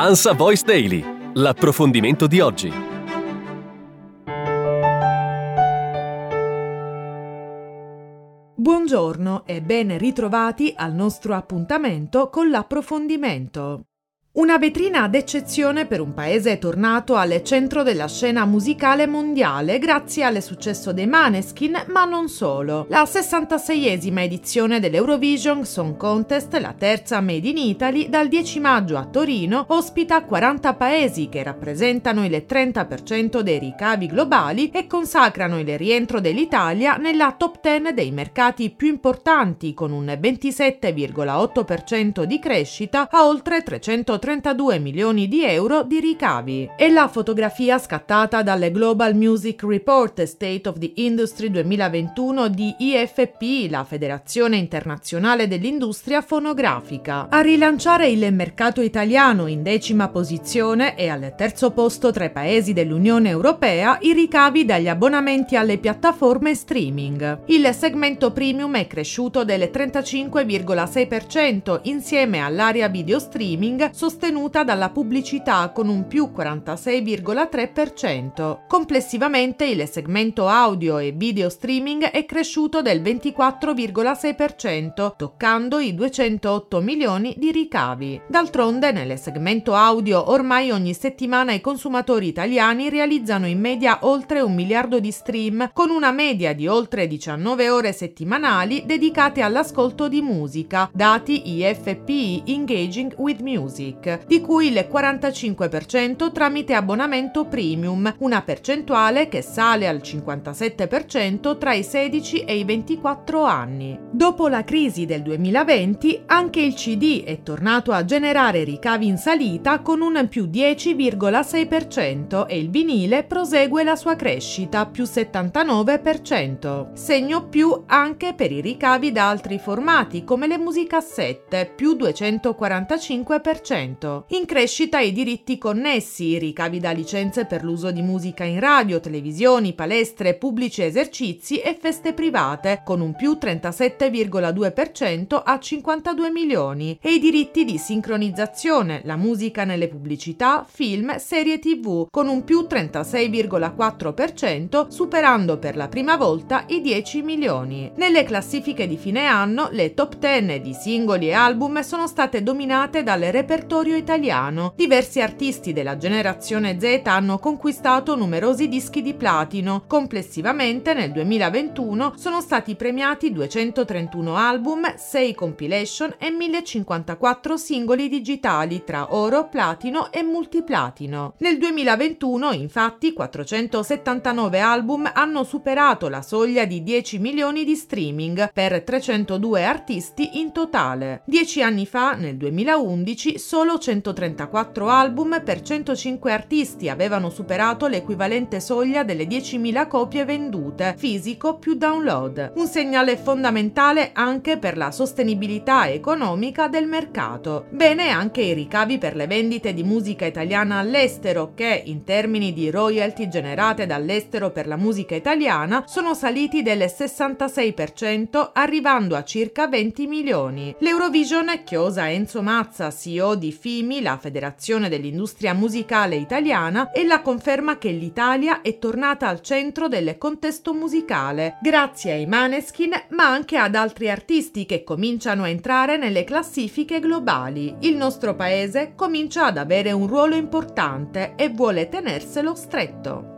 Ansa Voice Daily, l'approfondimento di oggi. Buongiorno e ben ritrovati al nostro appuntamento con l'approfondimento. Una vetrina d'eccezione per un paese tornato al centro della scena musicale mondiale grazie al successo dei Maneskin, ma non solo. La 66esima edizione dell'Eurovision Song Contest, la terza Made in Italy, dal 10 maggio a Torino, ospita 40 paesi che rappresentano il 30% dei ricavi globali e consacrano il rientro dell'Italia nella top 10 dei mercati più importanti con un 27,8% di crescita a oltre 330 32 milioni di euro di ricavi. È la fotografia scattata dal Global Music Report State of the Industry 2021 di IFP, la Federazione Internazionale dell'Industria Fonografica. A rilanciare il mercato italiano in decima posizione e al terzo posto tra i paesi dell'Unione Europea i ricavi dagli abbonamenti alle piattaforme streaming. Il segmento premium è cresciuto del 35,6% insieme all'area video streaming sostenendo sostenuta dalla pubblicità con un più 46,3%. Complessivamente il segmento audio e video streaming è cresciuto del 24,6%, toccando i 208 milioni di ricavi. D'altronde nel segmento audio ormai ogni settimana i consumatori italiani realizzano in media oltre un miliardo di stream, con una media di oltre 19 ore settimanali dedicate all'ascolto di musica, dati IFPI Engaging with Music di cui il 45% tramite abbonamento premium, una percentuale che sale al 57% tra i 16 e i 24 anni. Dopo la crisi del 2020, anche il CD è tornato a generare ricavi in salita con un più 10,6% e il vinile prosegue la sua crescita, più 79%. Segno più anche per i ricavi da altri formati come le musicassette, più 245%. In crescita i diritti connessi, i ricavi da licenze per l'uso di musica in radio, televisioni, palestre, pubblici esercizi e feste private, con un più 37,2% a 52 milioni, e i diritti di sincronizzazione, la musica nelle pubblicità, film, serie tv, con un più 36,4%, superando per la prima volta i 10 milioni. Nelle classifiche di fine anno, le top 10 di singoli e album sono state dominate dal repertorio territorio italiano. Diversi artisti della generazione Z hanno conquistato numerosi dischi di platino. Complessivamente nel 2021 sono stati premiati 231 album, 6 compilation e 1054 singoli digitali tra oro, platino e multiplatino. Nel 2021 infatti 479 album hanno superato la soglia di 10 milioni di streaming per 302 artisti in totale. Dieci anni fa, nel 2011, solo 134 album per 105 artisti avevano superato l'equivalente soglia delle 10.000 copie vendute, fisico più download. Un segnale fondamentale anche per la sostenibilità economica del mercato. Bene anche i ricavi per le vendite di musica italiana all'estero che, in termini di royalty generate dall'estero per la musica italiana, sono saliti del 66% arrivando a circa 20 milioni. L'Eurovision, chiosa Enzo Mazza, CEO di FIMI, la Federazione dell'Industria Musicale Italiana, e la conferma che l'Italia è tornata al centro del contesto musicale, grazie ai Maneskin, ma anche ad altri artisti che cominciano a entrare nelle classifiche globali. Il nostro paese comincia ad avere un ruolo importante e vuole tenerselo stretto.